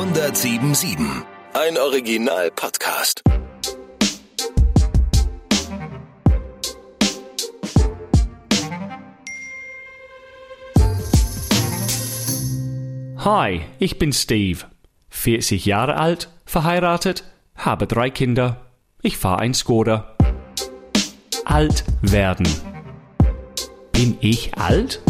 1077. Ein Original-Podcast. Hi, ich bin Steve. 40 Jahre alt, verheiratet, habe drei Kinder. Ich fahre ein Skoda. Alt werden. Bin ich alt?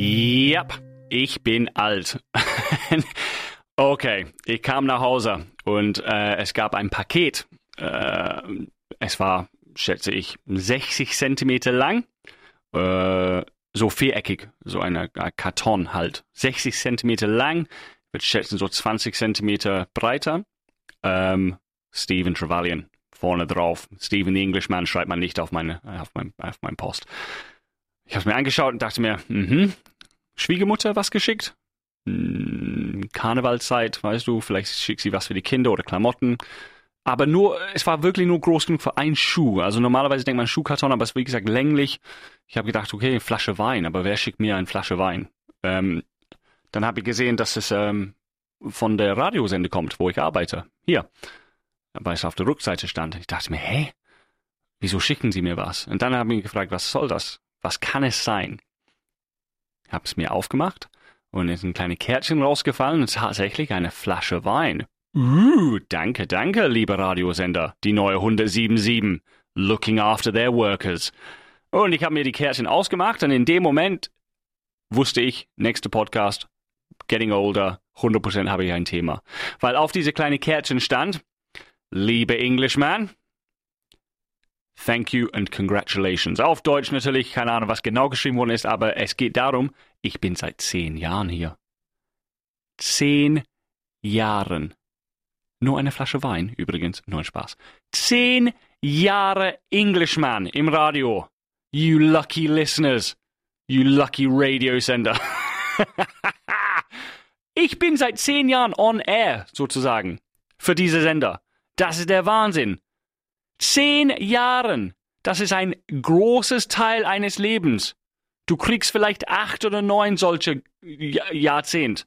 Yep, ich bin alt. okay, ich kam nach Hause und äh, es gab ein Paket. Äh, es war, schätze ich, 60 Zentimeter lang, äh, so viereckig, so ein Karton halt. 60 Zentimeter lang, ich würde schätzen so 20 Zentimeter breiter. Ähm, Stephen Trevelyan vorne drauf. Stephen the Englishman schreibt man nicht auf meine, auf mein, auf mein Post. Ich habe es mir angeschaut und dachte mir, mhm, Schwiegermutter was geschickt? Hm, Karnevalzeit, weißt du, vielleicht schickt sie was für die Kinder oder Klamotten. Aber nur, es war wirklich nur groß genug für einen Schuh. Also normalerweise denkt man Schuhkarton, aber es ist wie gesagt länglich. Ich habe gedacht, okay, Flasche Wein, aber wer schickt mir eine Flasche Wein? Ähm, dann habe ich gesehen, dass es ähm, von der Radiosende kommt, wo ich arbeite. Hier. Weil es auf der Rückseite stand. Ich dachte mir, hä? Wieso schicken sie mir was? Und dann habe ich gefragt, was soll das? Was kann es sein? Ich habe es mir aufgemacht und ist ein kleines Kärtchen rausgefallen und tatsächlich eine Flasche Wein. Uh, danke, danke, lieber Radiosender. Die neue 177. Looking after their workers. Und ich habe mir die Kärtchen ausgemacht und in dem Moment wusste ich, nächster Podcast, Getting Older, 100% habe ich ein Thema. Weil auf diese kleine Kärtchen stand, liebe Englishman, Thank you and congratulations. Auf Deutsch natürlich, keine Ahnung, was genau geschrieben worden ist, aber es geht darum, ich bin seit zehn Jahren hier. Zehn Jahren. Nur eine Flasche Wein, übrigens, nur ein Spaß. Zehn Jahre Englishman im Radio. You lucky listeners. You lucky radio sender. ich bin seit zehn Jahren on air, sozusagen. Für diese Sender. Das ist der Wahnsinn. Zehn Jahren. Das ist ein großes Teil eines Lebens. Du kriegst vielleicht acht oder neun solche Jahrzehnt.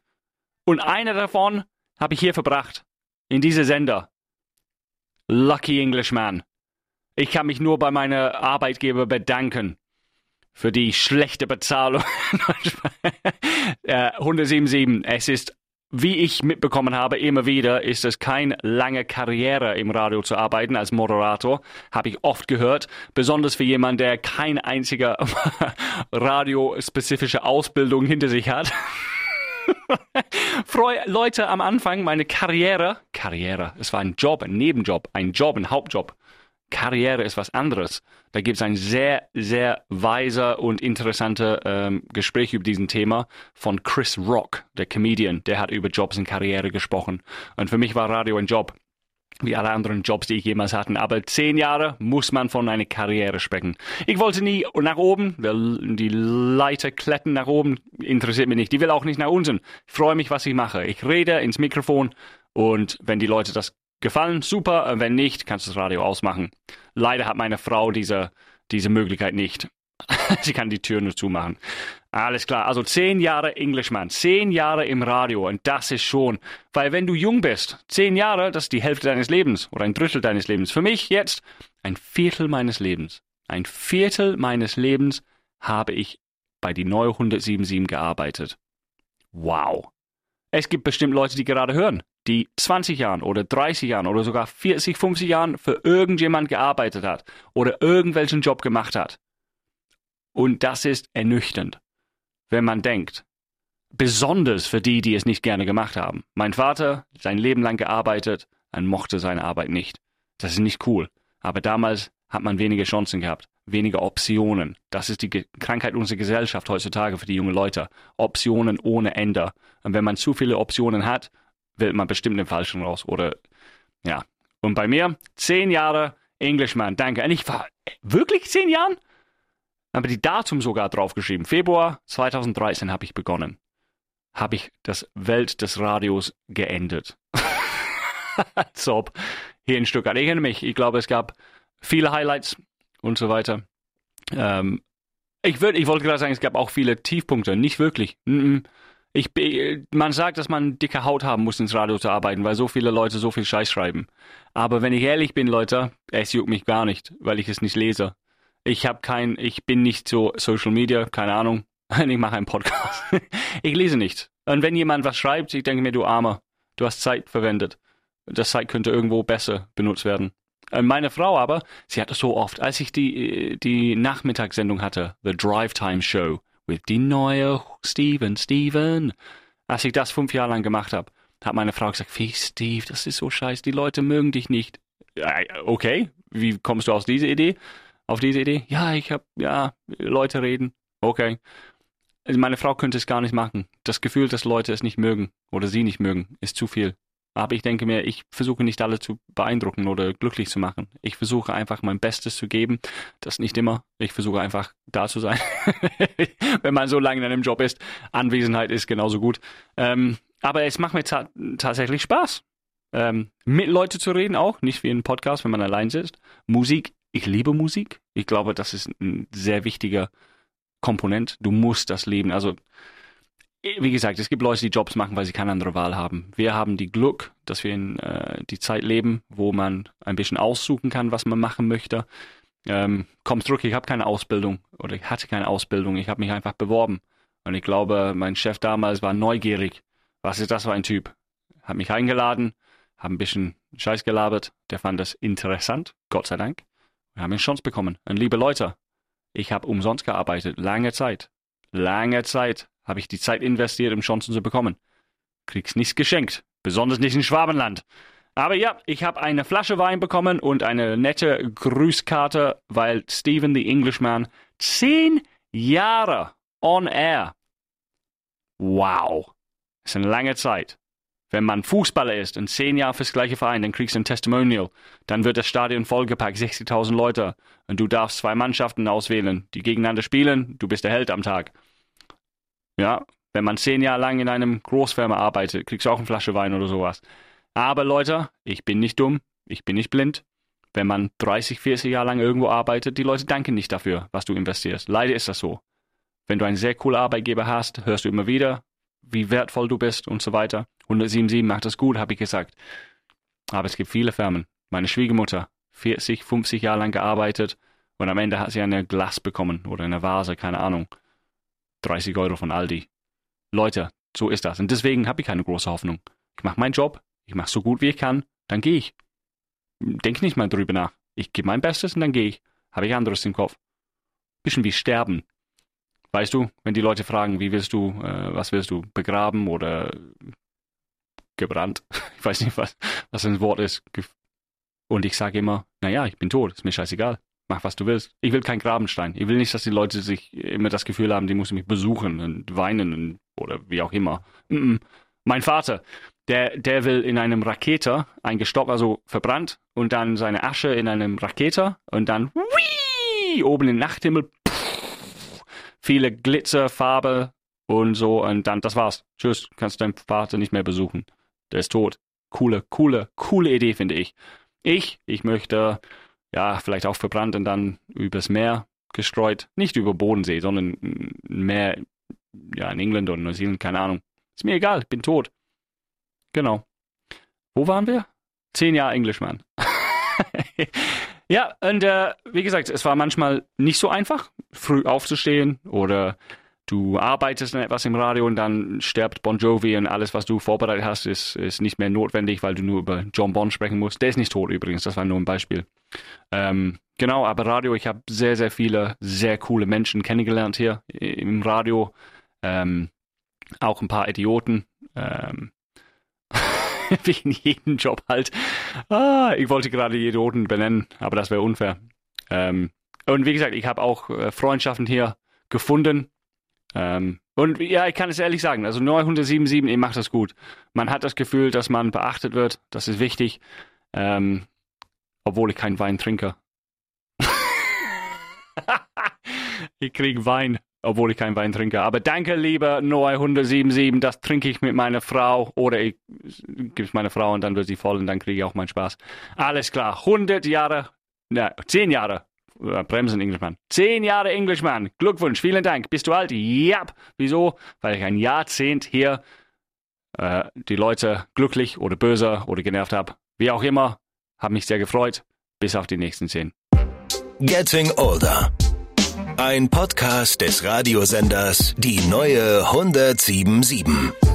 Und einer davon habe ich hier verbracht. In diese Sender. Lucky Englishman. Ich kann mich nur bei meiner Arbeitgeber bedanken für die schlechte Bezahlung. 177. Es ist wie ich mitbekommen habe, immer wieder ist es keine lange Karriere im Radio zu arbeiten als Moderator, habe ich oft gehört, besonders für jemanden, der keine einzige radiospezifische Ausbildung hinter sich hat. Freu Leute am Anfang, meine Karriere, Karriere, es war ein Job, ein Nebenjob, ein Job, ein Hauptjob. Karriere ist was anderes. Da gibt es ein sehr, sehr weiser und interessanter ähm, Gespräch über diesen Thema von Chris Rock, der Comedian. Der hat über Jobs und Karriere gesprochen. Und für mich war Radio ein Job wie alle anderen Jobs, die ich jemals hatte. Aber zehn Jahre muss man von einer Karriere sprechen. Ich wollte nie nach oben, die Leiter kletten nach oben, interessiert mich nicht. Die will auch nicht nach unten. Ich freue mich, was ich mache. Ich rede ins Mikrofon und wenn die Leute das gefallen, super. Wenn nicht, kannst du das Radio ausmachen. Leider hat meine Frau diese, diese Möglichkeit nicht. Sie kann die Tür nur zumachen. Alles klar. Also zehn Jahre Englishman, zehn Jahre im Radio und das ist schon, weil wenn du jung bist, zehn Jahre, das ist die Hälfte deines Lebens oder ein Drittel deines Lebens. Für mich jetzt ein Viertel meines Lebens. Ein Viertel meines Lebens habe ich bei die neue 177 gearbeitet. Wow. Es gibt bestimmt Leute, die gerade hören die 20 Jahren oder 30 Jahren oder sogar 40, 50 Jahren für irgendjemand gearbeitet hat oder irgendwelchen Job gemacht hat. Und das ist ernüchternd, wenn man denkt, besonders für die, die es nicht gerne gemacht haben. Mein Vater, sein Leben lang gearbeitet, und mochte seine Arbeit nicht. Das ist nicht cool. Aber damals hat man weniger Chancen gehabt, weniger Optionen. Das ist die Ge Krankheit unserer Gesellschaft heutzutage für die jungen Leute. Optionen ohne Ende. Und wenn man zu viele Optionen hat, wählt man bestimmt den falschen raus. Oder ja. Und bei mir zehn Jahre Englishman, danke. Und ich war wirklich zehn Jahren? Habe die Datum sogar draufgeschrieben. Februar 2013 habe ich begonnen. Habe ich das Welt des Radios geendet. Als ob. Hier in Stuttgart. Ich erinnere mich, ich glaube, es gab viele Highlights und so weiter. Ähm, Ich, würd, ich wollte gerade sagen, es gab auch viele Tiefpunkte. Nicht wirklich. Ich, man sagt, dass man dicke Haut haben muss, ins Radio zu arbeiten, weil so viele Leute so viel Scheiß schreiben. Aber wenn ich ehrlich bin, Leute, es juckt mich gar nicht, weil ich es nicht lese. Ich habe kein, ich bin nicht so Social Media, keine Ahnung. Ich mache einen Podcast. Ich lese nicht. Und wenn jemand was schreibt, ich denke mir, du Armer, du hast Zeit verwendet. Das Zeit könnte irgendwo besser benutzt werden. Äh, meine Frau aber, sie hatte so oft, als ich die, die Nachmittagssendung hatte, The Drive Time Show, with die neue Steven, Steven, als ich das fünf Jahre lang gemacht habe, hat meine Frau gesagt, wie Steve, das ist so scheiße, die Leute mögen dich nicht. Okay, wie kommst du aus dieser Idee? Auf diese Idee? Ja, ich habe, ja, Leute reden. Okay. Also meine Frau könnte es gar nicht machen. Das Gefühl, dass Leute es nicht mögen oder sie nicht mögen, ist zu viel. Aber ich denke mir, ich versuche nicht alle zu beeindrucken oder glücklich zu machen. Ich versuche einfach mein Bestes zu geben. Das nicht immer. Ich versuche einfach da zu sein. Wenn man so lange in einem Job ist, Anwesenheit ist genauso gut. Ähm, aber es macht mir ta tatsächlich Spaß. Ähm, mit Leuten zu reden auch, nicht wie ein Podcast, wenn man allein sitzt. Musik, ich liebe Musik. Ich glaube, das ist ein sehr wichtiger Komponent. Du musst das leben. Also wie gesagt, es gibt Leute, die Jobs machen, weil sie keine andere Wahl haben. Wir haben die Glück, dass wir in äh, die Zeit leben, wo man ein bisschen aussuchen kann, was man machen möchte. Ähm, kommt zurück, ich habe keine Ausbildung oder ich hatte keine Ausbildung, ich habe mich einfach beworben. Und ich glaube, mein Chef damals war neugierig. Was ist das für ein Typ? Hat mich eingeladen, haben ein bisschen Scheiß gelabert. Der fand das interessant, Gott sei Dank. Wir haben eine Chance bekommen. Und liebe Leute, ich habe umsonst gearbeitet, lange Zeit. Lange Zeit habe ich die Zeit investiert, um Chancen zu bekommen. Krieg's nichts geschenkt, besonders nicht in Schwabenland. Aber ja, ich habe eine Flasche Wein bekommen und eine nette Grüßkarte, weil Stephen the Englishman zehn Jahre on air. Wow. Ist eine lange Zeit. Wenn man Fußballer ist und zehn Jahre fürs gleiche Verein, dann kriegst du ein Testimonial. Dann wird das Stadion vollgepackt, 60.000 Leute. Und du darfst zwei Mannschaften auswählen, die gegeneinander spielen. Du bist der Held am Tag. Ja, wenn man zehn Jahre lang in einem Großfirma arbeitet, kriegst du auch eine Flasche Wein oder sowas. Aber Leute, ich bin nicht dumm, ich bin nicht blind. Wenn man 30, 40 Jahre lang irgendwo arbeitet, die Leute danken nicht dafür, was du investierst. Leider ist das so. Wenn du einen sehr coolen Arbeitgeber hast, hörst du immer wieder, wie wertvoll du bist und so weiter. 177 macht das gut, habe ich gesagt. Aber es gibt viele Firmen. Meine Schwiegermutter, 40, 50 Jahre lang gearbeitet und am Ende hat sie eine Glas bekommen oder eine Vase, keine Ahnung. 30 Euro von Aldi. Leute, so ist das. Und deswegen habe ich keine große Hoffnung. Ich mache meinen Job, ich mache so gut wie ich kann, dann gehe ich. Denk nicht mal drüber nach. Ich gebe mein Bestes und dann gehe ich. Habe ich anderes im Kopf. Bisschen wie sterben. Weißt du, wenn die Leute fragen, wie willst du, äh, was willst du, begraben oder gebrannt? Ich weiß nicht, was, was ein Wort ist. Und ich sage immer, naja, ich bin tot, ist mir scheißegal mach was du willst. Ich will kein Grabenstein. Ich will nicht, dass die Leute sich immer das Gefühl haben, die müssen mich besuchen und weinen und, oder wie auch immer. Mm -mm. Mein Vater, der, der will in einem Raketer eingestochen, also verbrannt und dann seine Asche in einem Raketer und dann wii, oben im Nachthimmel pff, viele Glitzer, Farbe und so und dann das war's. Tschüss, kannst deinen Vater nicht mehr besuchen. Der ist tot. Coole, coole, coole Idee finde ich. Ich, ich möchte ja, vielleicht auch verbrannt und dann übers Meer gestreut. Nicht über Bodensee, sondern Meer, ja, in England oder Neuseeland, keine Ahnung. Ist mir egal, bin tot. Genau. Wo waren wir? Zehn Jahre Englishman. ja, und äh, wie gesagt, es war manchmal nicht so einfach, früh aufzustehen oder du arbeitest etwas im Radio und dann stirbt Bon Jovi und alles, was du vorbereitet hast, ist, ist nicht mehr notwendig, weil du nur über John Bon sprechen musst. Der ist nicht tot übrigens, das war nur ein Beispiel. Ähm, genau, aber Radio, ich habe sehr, sehr viele sehr coole Menschen kennengelernt hier im Radio. Ähm, auch ein paar Idioten. Ähm, wie in jedem Job halt. Ah, ich wollte gerade Idioten benennen, aber das wäre unfair. Ähm, und wie gesagt, ich habe auch äh, Freundschaften hier gefunden, ähm, und ja, ich kann es ehrlich sagen, also 977, ihr macht das gut. Man hat das Gefühl, dass man beachtet wird, das ist wichtig, ähm, obwohl ich keinen Wein trinke. ich kriege Wein, obwohl ich keinen Wein trinke. Aber danke, lieber 977, das trinke ich mit meiner Frau oder ich gebe es meiner Frau und dann wird sie voll und dann kriege ich auch meinen Spaß. Alles klar, 100 Jahre, na, 10 Jahre äh, Bremsen Englishman. Zehn Jahre Englishman. Glückwunsch, vielen Dank. Bist du alt? Ja. Wieso? Weil ich ein Jahrzehnt hier äh, die Leute glücklich oder böse oder genervt habe. Wie auch immer, habe mich sehr gefreut. Bis auf die nächsten zehn. Getting Older. Ein Podcast des Radiosenders Die neue 1077.